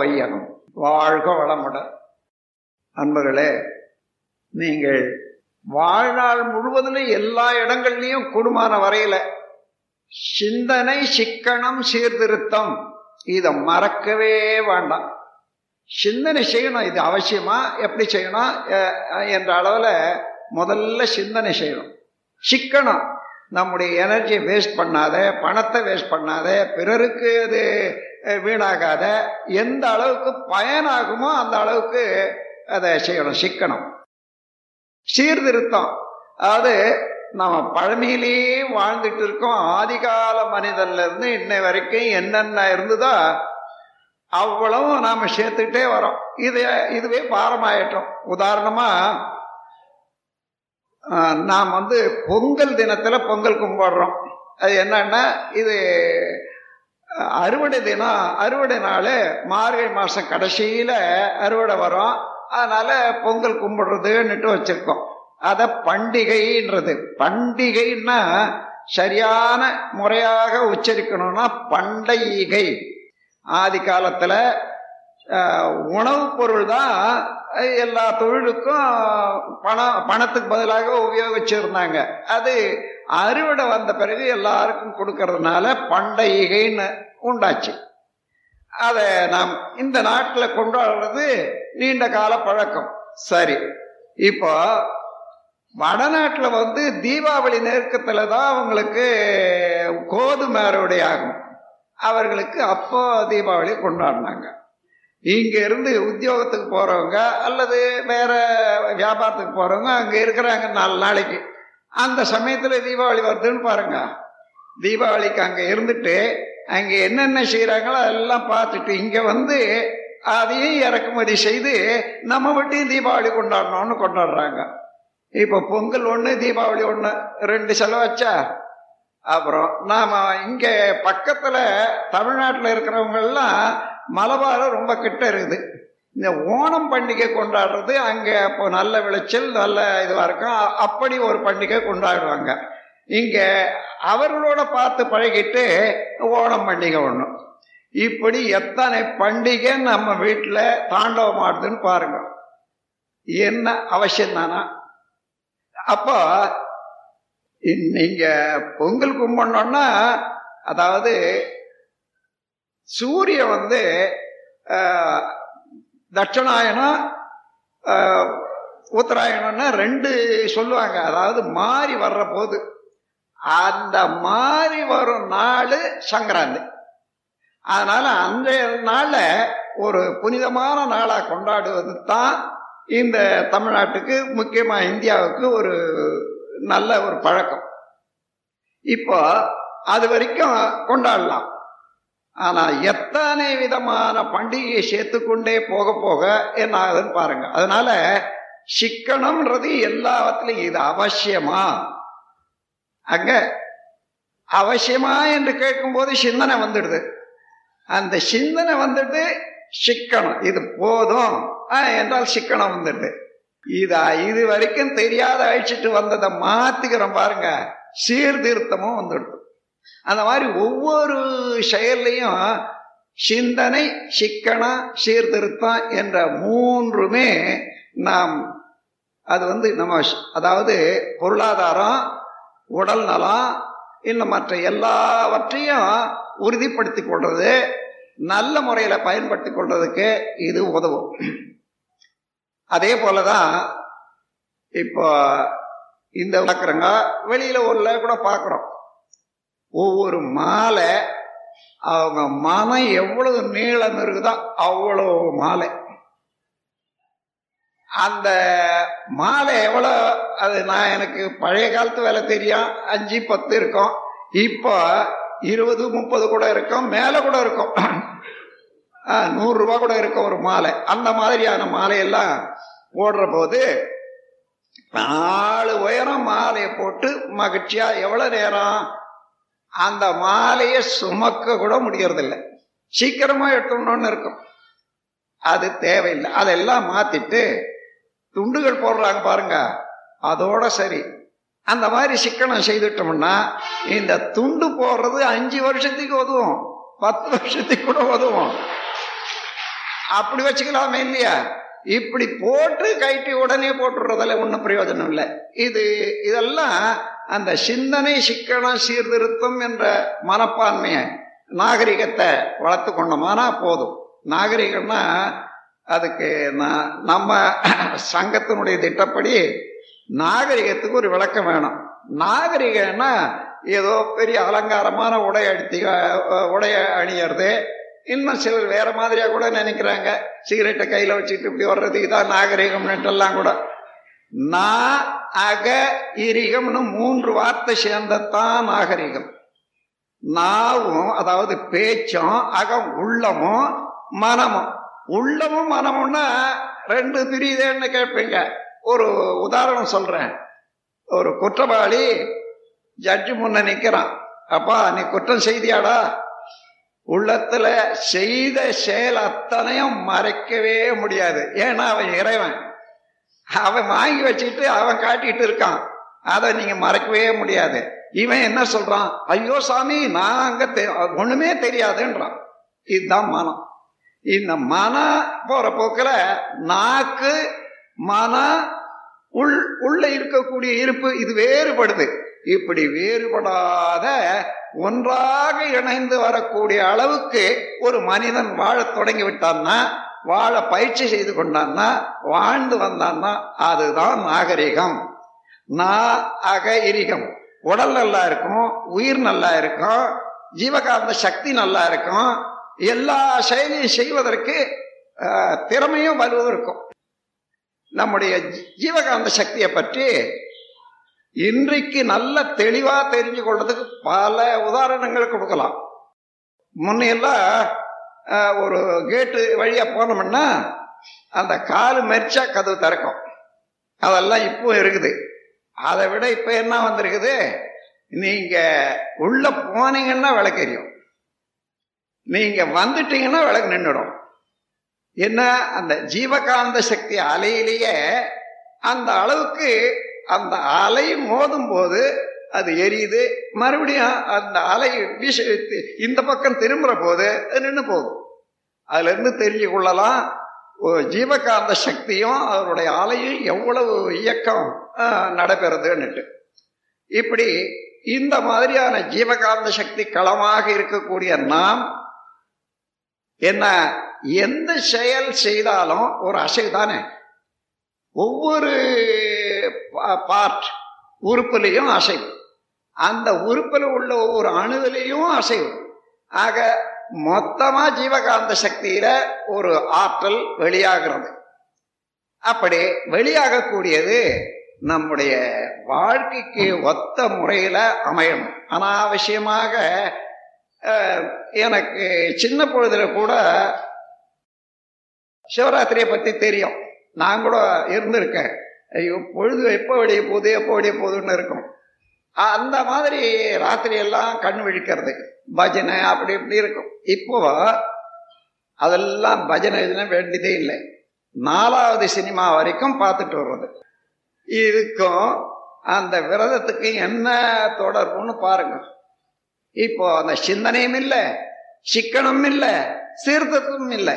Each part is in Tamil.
வையகம். வாழ்க வளமுடன் அன்பர்களே நீங்கள் வாழ்நாள் முழுவதிலும் எல்லா இடங்கள்லையும் கூடுமான வரையில. சிந்தனை சிக்கனம் சீர்திருத்தம் இதை மறக்கவே வேண்டாம். சிந்தனை செய்யணும் இது அவசியமா? எப்படி செய்யணும்? என்ற அளவில் முதல்ல சிந்தனை செய்யணும். சிக்கனம் நம்முடைய எனர்ஜியை வேஸ்ட் பண்ணாத பணத்தை வேஸ்ட் பண்ணாத பிறருக்கு அது வீணாகாத எந்த அளவுக்கு பயனாகுமோ அந்த அளவுக்கு அதை செய்யணும் சிக்கனம் சீர்திருத்தம். அதாவது நம்ம பழமையிலேயே வாழ்ந்துட்டு இருக்கோம். ஆதிகால மனிதன்ல இருந்து இன்னை வரைக்கும் என்னென்ன இருந்ததோ அவ்வளவும் நாம சேர்த்துக்கிட்டே வரோம். இது இதுவே பாரமாயிட்டோம். உதாரணமா நாம் வந்து பொங்கல் தினத்துல பொங்கல் கும்பிடுறோம். அது என்னன்னா இது அறுவடை தினம் அறுவடை நாள் மார்கழி மாதம் கடைசியில் அறுவடை வரும். அதனால் பொங்கல் கும்பிடுறதுன்னுட்டு வச்சிருக்கோம். அதை பண்டிகைன்றது. பண்டிகைன்னா சரியான முறையாக உச்சரிக்கணும்னா பண்டையிகை. ஆதி காலத்தில் உணவுப் பொருள் தான் எல்லா தொழிலுக்கும் பணம் பணத்துக்கு பதிலாக உபயோகிச்சிருந்தாங்க. அது அறுவடை வந்த பிறகு எல்லாருக்கும் கொடுக்கறதுனால பண்டையிகைன்னு உண்டாச்சு. அதை நாம் இந்த நாட்டில் கொண்டாடுறது நீண்ட கால பழக்கம். சரி இப்போ வடநாட்டில் வந்து தீபாவளி நெருக்கத்தில் தான் அவங்களுக்கு கோதுமை அறுவடை ஆகும். அவர்களுக்கு அப்போ தீபாவளி கொண்டாடினாங்க. இங்கேருந்து உத்தியோகத்துக்கு போகிறவங்க அல்லது வேற வியாபாரத்துக்கு போகிறவங்க அங்கே இருக்கிறாங்க நாலு நாளைக்கு. அந்த சமயத்தில் தீபாவளி வருதுன்னு பாருங்க. தீபாவளிக்கு அங்கே இருந்துட்டு அங்கே என்னென்ன செய்கிறாங்களோ அதெல்லாம் பார்த்துட்டு இங்கே வந்து அதையும் இறக்குமதி செய்து நம்ம வீட்டையும் தீபாவளி கொண்டாடணும்னு கொண்டாடுறாங்க. இப்போ பொங்கல் ஒன்று தீபாவளி ஒன்று ரெண்டு செலவச்சா அப்புறம் நாம் இங்கே பக்கத்தில் தமிழ்நாட்டில் இருக்கிறவங்கெல்லாம் மலபாரம் ரொம்ப கிட்ட இருக்குது. இந்த ஓணம் பண்டிகை கொண்டாடுறது அங்கே இப்போ நல்ல விளைச்சல் நல்ல இதுவாக இருக்கும். அப்படி ஒரு பண்டிகை கொண்டாடுவாங்க. இங்கே அவர்களோட பார்த்து பழகிட்டு ஓணம் பண்டிகை ஒன்று இப்படி எத்தனை பண்டிகை நம்ம வீட்டில் தாண்டவம் ஆடுதுன்னு பாருங்க. என்ன அவசியம் தானா அப்போ நீங்கள் பொங்கல் கும்பிடணும்னா அதாவது சூரியன் வந்து தட்சணாயனா தட்சணாயனம் உத்தராயணம்னா ரெண்டு சொல்லுவாங்க. அதாவது மாறி வர்ற போது அந்த மாறி வரும் நாள் சங்கராந்தி. அதனால அந்த நாள ஒரு புனிதமான நாளாக கொண்டாடுவது தான் இந்த தமிழ்நாட்டுக்கு முக்கியமாக இந்தியாவுக்கு ஒரு நல்ல ஒரு பழக்கம். இப்போ அது வரைக்கும் கொண்டாடலாம். ஆனால் எத்தனை விதமான பண்டிகையை சேர்த்துக்கொண்டே போக போக என்ன ஆகுதுன்னு பாருங்க. அதனால சிக்கனம்ன்றது எல்லாவற்றிலும் இது அவசியமா? அங்க அவசியமா என்று கேட்கும்போது சிந்தனை வந்துடுது. அந்த சிந்தனை வந்துட்டு சிக்கனம். இது போதும் ஆ, என்றால் சிக்கனம் வந்துடுது. இதா இது வரைக்கும் தெரியாத அழிச்சிட்டு வந்ததை மாத்திக்கிறோம் பாருங்க. சீர்திருத்தமும் வந்துடுது. அந்த மாதிரி ஒவ்வொரு செயல்லையும் சிந்தனை சிக்கனம் சீர்திருத்தம் என்ற மூன்றுமே நாம் அது வந்து நம்ம அதாவது பொருளாதாரம் உடல் நலம் இன்னும் மற்ற எல்லாவற்றையும் உறுதிப்படுத்தி கொள்வது நல்ல முறையில் பயன்படுத்திக் கொள்றதுக்கு இது உதவும். அதே போலதான் இப்போ இந்த பார்க்குறங்க வெளியில் ஒரு கூட பார்க்குறோம் ஒவ்வொரு மாலை அவங்க மனம் எவ்வளவு நீளம் இருக்குதோ அவ்வளோ மாலை. அந்த மாலை எவ்வளோ அது நான் எனக்கு பழைய காலத்து வேலை தெரியும். அஞ்சு பத்து இருக்கும். இப்போ இருபது முப்பது கூட இருக்கும். மேலே கூட இருக்கும். ஆ, கூட இருக்கும் ஒரு மாலை. அந்த மாதிரியான மாலையெல்லாம் போடுற போது நாலு உயரம் மாலையை போட்டு மகிழ்ச்சியா எவ்வளோ நேரம் அந்த மாலையை சுமக்க கூட முடியறதில்லை. சீக்கிரமா எடுத்துடணும்னு இருக்கும். அது தேவையில்லை. அதெல்லாம் மாத்திட்டு துண்டுகள் போடுறாங்க பாருங்க. அதோட சரி. அந்த மாதிரி சிக்கனம் செய்துட்டோம்னா இந்த துண்டு போடுறது அஞ்சு வருஷத்துக்கு உதவும் பத்து வருஷத்துக்கு கூட உதவும் அப்படி வச்சுக்கலாமே இல்லையா? இப்படி போட்டு கைட்டி உடனே போட்டுறதுல ஒன்றும் பிரயோஜனம் இல்லை. இது இதெல்லாம் அந்த சிந்தனை சிக்கனம் சீர்திருத்தம் என்ற மனப்பான்மையை நாகரிகத்தை வளர்த்து கொண்டோமானா போதும். நாகரிகம்னா அதுக்கு நம்ம சங்கத்தினுடைய திட்டப்படி நாகரிகத்துக்கு ஒரு விளக்கம் வேணும். நாகரிகம்னா ஏதோ பெரிய அலங்காரமான உடை அடித்தி உடைய அணியறது. இன்னும் சிலர் வேற மாதிரியா கூட நினைக்கிறாங்க. சிகரெட்டை கையில வச்சுட்டு இப்படி வர்றது இதான் நாகரிகம்னுட்டெல்லாம் கூட. நா அக இரிகம்னு மூன்று வார்த்தை சேர்ந்தத்தான் நாகரிகம். நாவும் அதாவது பேச்சும் அகம் உள்ளமும் மனமும். உள்ளமும் மனமும்னா ரெண்டு பிரியுதேன்னு கேட்பீங்க. ஒரு உதாரணம் சொல்றேன். ஒரு குற்றவாளி ஜட்ஜு முன்ன நிக்கிறான். அப்பா நீ குற்றம் செய்தியாடா? உள்ளத்துல செய்த செயல் அத்தனையும் மறைக்கவே முடியாது. ஏன்னா அவன் இறைவன். அவன் வாங்கி வச்சுக்கிட்டு அவன் காட்டிட்டு இருக்கான். அதை நீங்க மறக்கவே முடியாது. இவன் என்ன சொல்றான்? ஐயோ சாமி நான் அங்க ஒண்ணுமே தெரியாதுன்றான். இதுதான் மனம். இந்த மன போற போக்கில் நாக்கு மன உள் உள்ள இருக்கக்கூடிய இருப்பு இது வேறுபடுது. இப்படி வேறுபடாத ஒன்றாக இணைந்து வரக்கூடிய அளவுக்கு ஒரு மனிதன் வாழத் தொடங்கி விட்டான்னா வாழ பயிற்சி செய்து கொண்டான்னா வாழ்ந்து வந்தான்னா அதுதான் நாகரிகம். நா அக இரிகம். உடல் நல்லா இருக்கும் உயிர் நல்லா இருக்கும் ஜீவகாந்த சக்தி நல்லா இருக்கும் எல்லா செயலையும் செய்வதற்கு திறமையும் வலுவும் இருக்கும். நம்முடைய ஜீவகாந்த சக்தியை பற்றி இன்றைக்கு நல்ல தெளிவா தெரிஞ்சு கொள்றதுக்கு பல உதாரணங்கள் கொடுக்கலாம். முன்னையெல்லாம் ஒரு கேட்டு வழியாக போனோம்னா அந்த கால் மெரிச்சா கதவு திறக்கும். அதெல்லாம் இப்போ இருக்குது. அதை விட இப்போ என்ன வந்திருக்குது? நீங்கள் உள்ளே போனீங்கன்னா விளக்கெரியும் நீங்கள் வந்துட்டீங்கன்னா விளக்கு நின்றுடும் என்ன? அந்த ஜீவகாந்த சக்தி அலையிலேயே அந்த அளவுக்கு அந்த அலை மோதும் போது அது எரியுது. மறுபடியும் அந்த அலை வீச இந்த பக்கம் திரும்புகிற போது அது நின்று போகும். அதுலேருந்து தெரிஞ்சு கொள்ளலாம் ஜீவகாந்த சக்தியும் அதனுடைய ஆலையும் எவ்வளவு இயக்கம் நடைபெறுதுன்னுட்டு. இப்படி இந்த மாதிரியான ஜீவகாந்த சக்தி களமாக இருக்கக்கூடிய நாம் என்ன எந்த செயல் செய்தாலும் ஒரு அசை தானே? ஒவ்வொரு பார்ட் உறுப்புலையும் அசைவு. அந்த உறுப்பில் உள்ள ஒவ்வொரு அணுவிலையும் அசைவு. ஆக மொத்தமா ஜீவகாந்த சக்தியில ஒரு ஆற்றல் வெளியாகிறது. அப்படி வெளியாகக்கூடியது நம்முடைய வாழ்க்கைக்கு ஒத்த முறையில அமையணும். அனாவசியமாக எனக்கு சின்ன பொழுதுல கூட சிவராத்திரியை பத்தி தெரியும். நான் கூட இருந்திருக்கேன். ஐயோ பொழுது எப்போ வெளியே போகுது எப்போ வெளியே போகுதுன்னு இருக்கும். அந்த மாதிரி ராத்திரி எல்லாம் கண் விழிக்கிறது. பஜனை அப்படி இப்படி இருக்கும். இப்போ அதெல்லாம் பஜனை வேண்டியதே இல்லை. நாலாவது சினிமா வரைக்கும் பார்த்துட்டு வர்றது. இதுக்கும் அந்த விரதத்துக்கு என்ன தொடர்புன்னு பாருங்க. இப்போ அந்த சிந்தனையும் இல்லை சிக்கனம் இல்லை சீர்திருத்தமும் இல்லை.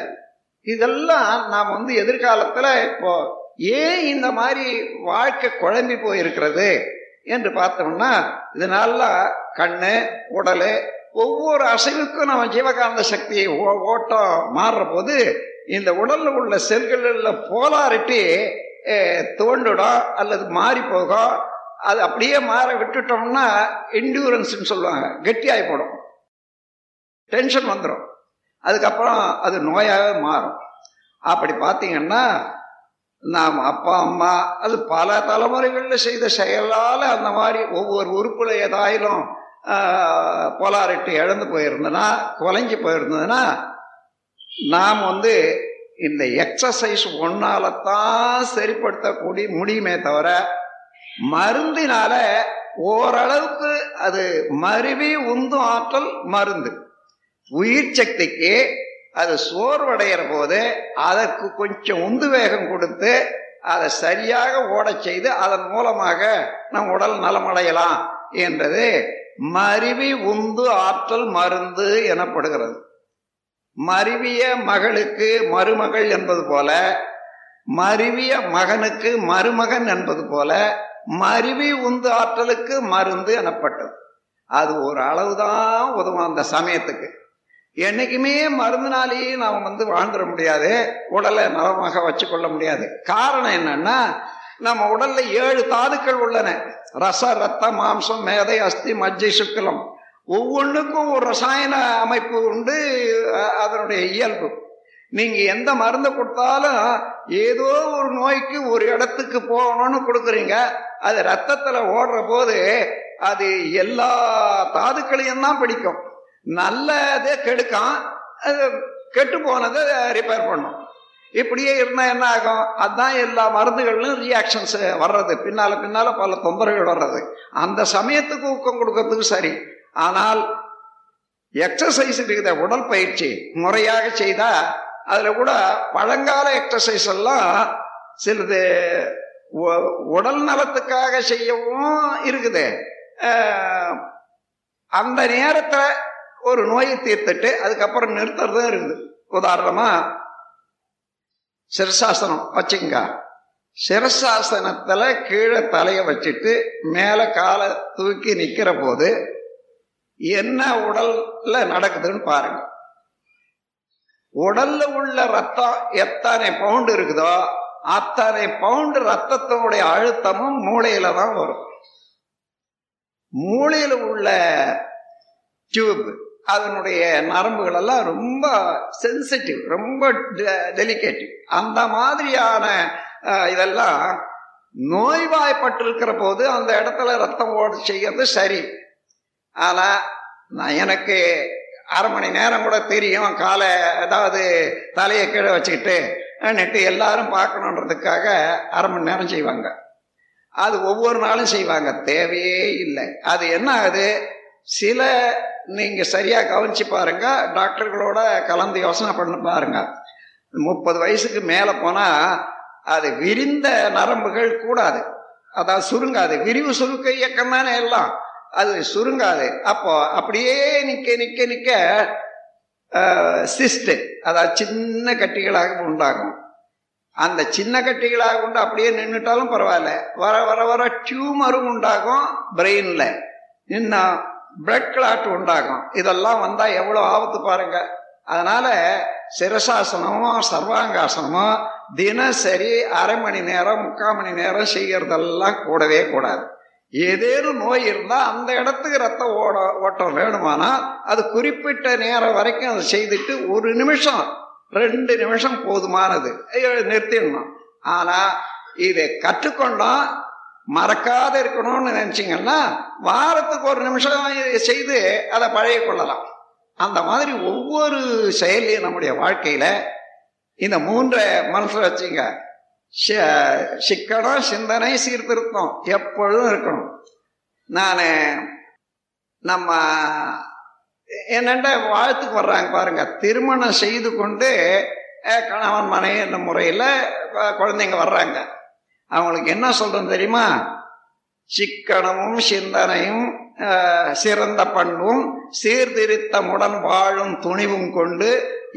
இதெல்லாம் நாம் வந்து எதிர்காலத்தில் இப்போ ஏன் இந்த மாதிரி வாழ்க்கை குழம்பி போயிருக்கிறது? என்று பார்த்தோம்னா இதனால கண்ணு உடல் ஒவ்வொரு அசைவுக்கும் நம்ம ஜீவகாந்த சக்தியை ஓட்டம் மாறுற போது இந்த உடலில் உள்ள செல்களில் போலாரிட்டி தோண்டிடும் அல்லது மாறி போகும் அது அப்படியே மாற விட்டுட்டோம்னா என்டூரன்ஸ் சொல்லுவாங்க கெட்டியாகி போடும். டென்ஷன் வந்துடும் அதுக்கப்புறம் அது நோயாகவே மாறும். அப்படி பார்த்தீங்கன்னா நாம் அப்பா அம்மா அது பல தலைமுறைகளில் செய்த செயலால் அந்த மாதிரி ஒவ்வொரு உறுப்புல ஏதாயிலும் போலாரிட்டி இழந்து போயிருந்ததுன்னா குலைஞ்சி போயிருந்ததுன்னா நாம் வந்து இந்த எக்ஸசைஸ் ஒன்னால தான் சரிப்படுத்தக்கூடிய முடியுமே தவிர மருந்தினால ஓரளவுக்கு அது மருவி உந்தும் ஆற்றல் மருந்து. உயிர் சக்திக்கு அது சோர்வடைகிற போது அதற்கு கொஞ்சம் உந்து வேகம் கொடுத்து அதை சரியாக ஓடச் செய்து அதன் மூலமாக நம் உடல் நலமடையலாம் என்றது மருவி உந்து ஆற்றல் மருந்து எனப்படுகிறது. மருவிய மகளுக்கு மருமகள் என்பது போல மருவிய மகனுக்கு மருமகன் என்பது போல மருவி உந்து ஆற்றலுக்கு மருந்து எனப்பட்டது. அது ஒரு அளவுதான் உதவும் அந்த சமயத்துக்கு. என்னைக்குமே மருந்தினாலேயே நாம் வந்து வாழ்ந்துட முடியாது. உடலை நலமாக வச்சுக்கொள்ள முடியாது. காரணம் என்னன்னா நம்ம உடல்ல ஏழு தாதுக்கள் உள்ளன. ரச ரத்த மாம்சம் மேதை அஸ்தி மஜ்ஜை சுக்கலம். ஒவ்வொன்றுக்கும் ஒரு ரசாயன அமைப்பு உண்டு அதனுடைய இயல்பு. நீங்க எந்த மருந்து கொடுத்தாலும் ஏதோ ஒரு நோய்க்கு ஒரு இடத்துக்கு போகணும்னு கொடுக்குறீங்க. அது ரத்தத்துல ஓடுற போது அது எல்லா தாதுக்களையும் தான் பிடிக்கும். நல்லதே கெடுக்கும். அது கெட்டு போனதை ரிப்பேர் பண்ணும். இப்படியே இருந்தால் என்ன ஆகும்? அதுதான் எல்லா மருந்துகள்லையும் ரியாக்ஷன்ஸ் வர்றது. பின்னால பின்னால பல தொந்தரவுகள் வர்றது. அந்த சமயத்துக்கு ஊக்கம் கொடுக்கறதுக்கு சரி. ஆனால் எக்ஸசைஸ் இருக்குது. உடல் பயிற்சி முறையாக செய்தா அதில் கூட பழங்கால எக்ஸசைஸ் எல்லாம் சிலது உடல் நலத்துக்காக செய்யவும் இருக்குது. அந்த நேரத்தில் ஒரு நோயை தீர்த்துட்டு அதுக்கப்புறம் நிறுத்துறதும் இருக்குது உதாரணமா சிரசாசனம் வச்சுங்க சிரசாசனத்தில் கீழே தலையை வச்சுட்டு மேல காலை தூக்கி நிக்கிற போது என்ன உடல்ல நடக்குதுன்னு பாருங்க. உடல்ல உள்ள ரத்தம் எத்தனை பவுண்டு இருக்குதோ அத்தனை பவுண்டு ரத்தத்தினுடைய அழுத்தமும் மூளையில தான் வரும். மூளையில உள்ள டியூப் அதனுடைய நரம்புகள் எல்லாம் ரொம்ப சென்சிட்டிவ் ரொம்ப டெலிகேட்டிவ் அந்த மாதிரியான இதெல்லாம் நோய்வாய்ப்பட்டிருக்கிற போது அந்த இடத்துல ரத்தம் ஓட செய்யறது சரி. ஆனா நான் எனக்கு அரை மணி நேரம் கூட தெரியும். காலை ஏதாவது தலையை கீழே வச்சுக்கிட்டு நெட்டு எல்லாரும் பார்க்கணுன்றதுக்காக அரை மணி நேரம் செய்வாங்க. அது ஒவ்வொரு நாளும் செய்வாங்க. தேவையே இல்லை. அது என்ன ஆகுது? சில நீங்கள் சரியாக கவனிச்சு பாருங்க டாக்டர்களோட கலந்து யோசனை பண்ணி பாருங்க. முப்பது வயசுக்கு மேலே போனால் அது விரிந்த நரம்புகள் கூடாது. அதாவது சுருங்காது. விரிவு சுருக்க இயக்கம் தானே எல்லாம். அது சுருங்காது. அப்போ அப்படியே நிற்க நிற்க நிற்க சிஸ்ட்டு அதாவது சின்ன கட்டிகளாக உண்டாகும். அந்த சின்ன கட்டிகளாக உண்டு அப்படியே நின்றுட்டாலும் பரவாயில்ல. வர வர வர டியூமரும் உண்டாகும் பிரெயினில் இன்னும் பிளட் கிளாட் உண்டாகும். இதெல்லாம் வந்தா எவ்வளவு ஆபத்து பாருங்க. அதனால சிரசாசனமும் சர்வாங்காசனமும் தினசரி அரை மணி நேரம் முக்கால் மணி நேரம் செய்யறதெல்லாம் கூடவே கூடாது. ஏதேனும் நோய் இருந்தால் அந்த இடத்துக்கு ரத்த ஓட ஓட்டம் வேணுமானா அது குறிப்பிட்ட நேரம் வரைக்கும் அதை செய்துட்டு ஒரு நிமிஷம் ரெண்டு நிமிஷம் போதுமானது. நிறுத்திடணும். ஆனால் இதை கற்றுக்கொண்டோம் மறக்காத இருக்கணும்னு நினைச்சிங்கன்னா வாரத்துக்கு ஒரு நிமிஷம் செய்து அதை பழைய கொள்ளலாம். அந்த மாதிரி ஒவ்வொரு செயலையும் நம்முடைய வாழ்க்கையில் இந்த மூன்றை மனசில் வச்சுங்க. சிக்கனம் சிந்தனை சீர்திருத்தம் எப்பொழுதும் இருக்கணும். நான் நம்ம என்னென்ன வாழ்த்துக்கு வர்றாங்க பாருங்க. திருமணம் செய்து கொண்டு கணவன் மனைவி என்ற முறையில் குழந்தைங்க வர்றாங்க. அவங்களுக்கு என்ன சொல்கிறது தெரியுமா? சிக்கனமும் சிந்தனையும் சிறந்த பண்பும் சீர்திருத்தமுடன் வாழும் துணிவும் கொண்டு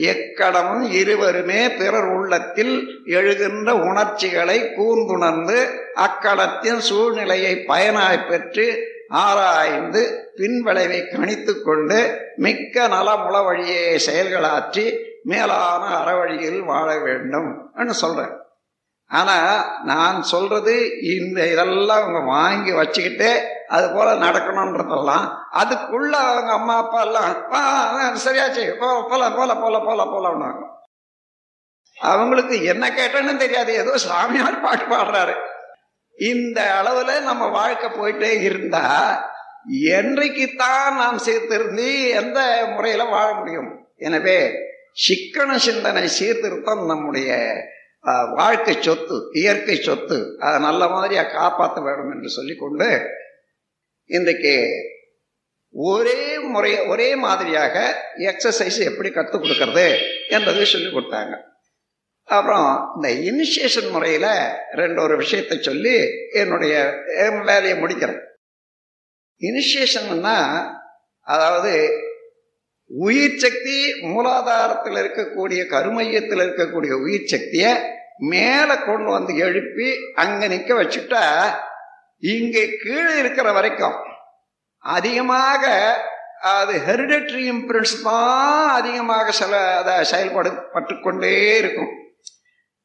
எக்கடமும் இருவருமே பிறர் உள்ளத்தில் எழுகின்ற உணர்ச்சிகளை கூர்ந்துணர்ந்து அக்கடத்தின் சூழ்நிலையை பயனாய் பெற்று ஆராய்ந்து பின்விளைவை கணித்து கொண்டு மிக்க நலமுள வழியே செயல்களாற்றி மேலான அறவழியில் வாழ வேண்டும். சொல்றேன். ஆனால் நான் சொல்றது இந்த இதெல்லாம் அவங்க வாங்கி வச்சுக்கிட்டு அது போல நடக்கணும்ன்றதெல்லாம் அதுக்குள்ள அவங்க அம்மா அப்பா எல்லாம் சரியாச்சு போல போல போல போல போலன்னாங்க அவங்களுக்கு என்ன கேட்டேன்னு தெரியாது. ஏதோ சாமியார் பாட்டு பாடுறாரு. இந்த அளவுல நம்ம வாழ்க்கை போயிட்டே இருந்தா என்றைக்குத்தான் நாம் சீர்திருந்தி எந்த முறையில வாழ முடியும்? எனவே சிக்கன சிந்தனை சீர்திருத்தம் நம்முடைய வாழ்க்கை சொத்து இயற்கை சொத்து அதை நல்ல மாதிரியாக காப்பாற்ற வேண்டும் என்று சொல்லிக்கொண்டு இன்றைக்கு ஒரே முறை ஒரே மாதிரியாக எக்ஸசைஸ் எப்படி கற்றுக் கொடுக்கறது என்றதை சொல்லி கொடுத்தாங்க. அப்புறம் இந்த இனிஷியேஷன் முறையில் ரெண்டு ஒரு விஷயத்தை சொல்லி என்னுடைய வேலையை முடிக்கிறேன். இனிஷியேஷன்னா அதாவது உயிர் சக்தி மூலாதாரத்தில் இருக்கக்கூடிய கருமையத்தில் இருக்கக்கூடிய உயிர் சக்தியை மேலே கொண்டு வந்து எழுப்பி அங்கே நிற்க வச்சுட்டா இங்கே கீழே இருக்கிற வரைக்கும் அதிகமாக அது ஹெரிடட்ரி இம்ப்ரென்ஸ் தான் அதிகமாக சில அதை செயல்படுப்பட்டு கொண்டே இருக்கும்.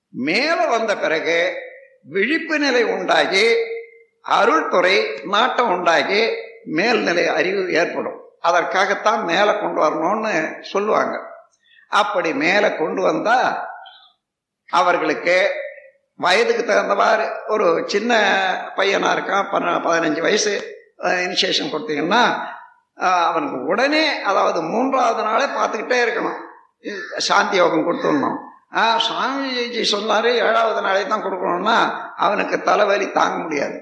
மேலே வந்த பிறகு விழிப்பு நிலை உண்டாகி அருள்துறை நாட்டம் உண்டாகி மேல்நிலை அறிவு ஏற்படும். அதற்காகத்தான் மேலே கொண்டு வரணும்னு சொல்லுவாங்க. அப்படி மேலே கொண்டு வந்தால் அவர்களுக்கு வயதுக்கு தகுந்தவாறு ஒரு சின்ன பையனாக இருக்கான் பன்ன பதினஞ்சு வயசு இனிஷியேஷன் கொடுத்தீங்கன்னா அவனுக்கு உடனே அதாவது மூன்றாவது நாளே பார்த்துக்கிட்டே இருக்கணும். சாந்தி யோகம் கொடுத்துடணும். சுவாமிஜி சொன்னார் ஏழாவது நாளே தான் கொடுக்கணும்னா அவனுக்கு தலைவலி தாங்க முடியாது.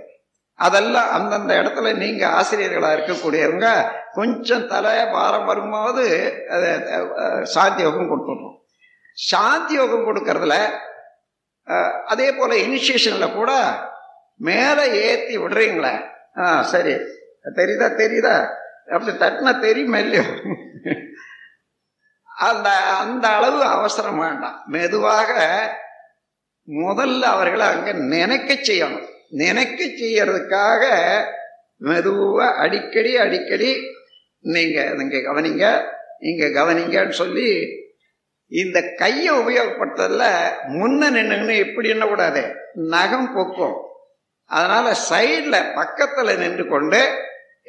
அதெல்லாம் அந்தந்த இடத்துல நீங்க ஆசிரியர்களா இருக்கக்கூடியவங்க கொஞ்சம் தலை பாரம் வரும்போது சாந்தி யோகம் கொடுத்துடணும். சாந்தி யோகம் கொடுக்கறதுல அதே போல இனிஷியேஷன்ல கூட மேலே ஏத்தி விடுறீங்களே. ஆ சரி. தெரியுதா தெரியுதா? அப்படி தட்டின தெரியும் இல்லையோ அந்த அந்த அளவு அவசரம் வேண்டாம். மெதுவாக முதல்ல அவர்களை அங்கே நினைக்க செய்யணும். நினைக்க செய்யறதுக்காக மெதுவாக அடிக்கடி அடிக்கடி நீங்கள் நீங்கள் கவனிங்க நீங்கள் கவனிங்கன்னு சொல்லி இந்த கையை உபயோகப்படுத்துறதில் முன்ன நின்றுன்னு எப்படி எண்ணக்கூடாது நகம் பொக்கும். அதனால் சைடில் பக்கத்தில் நின்று கொண்டு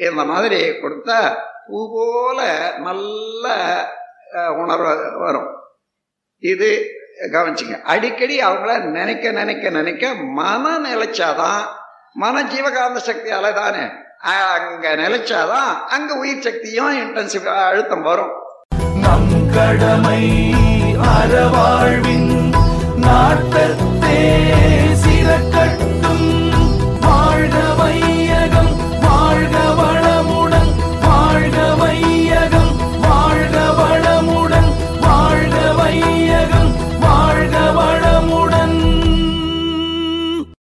இந்த மாதிரி கொடுத்தா பூ போல நல்ல உணர்வு வரும். இது கவனிச்சிங்க. அடிக்கடி அவங்கள நினைக்க நினைக்க நினைக்க மன நிலைச்சாதான் மன ஜீவகாந்த சக்தியால தானே. அங்க நிலைச்சாதான் அங்க உயிர் சக்தியும் இன்டென்சிவ் அழுத்தம் வரும். நம் கடமை அறவாழ்வின் நாட்டத்தே.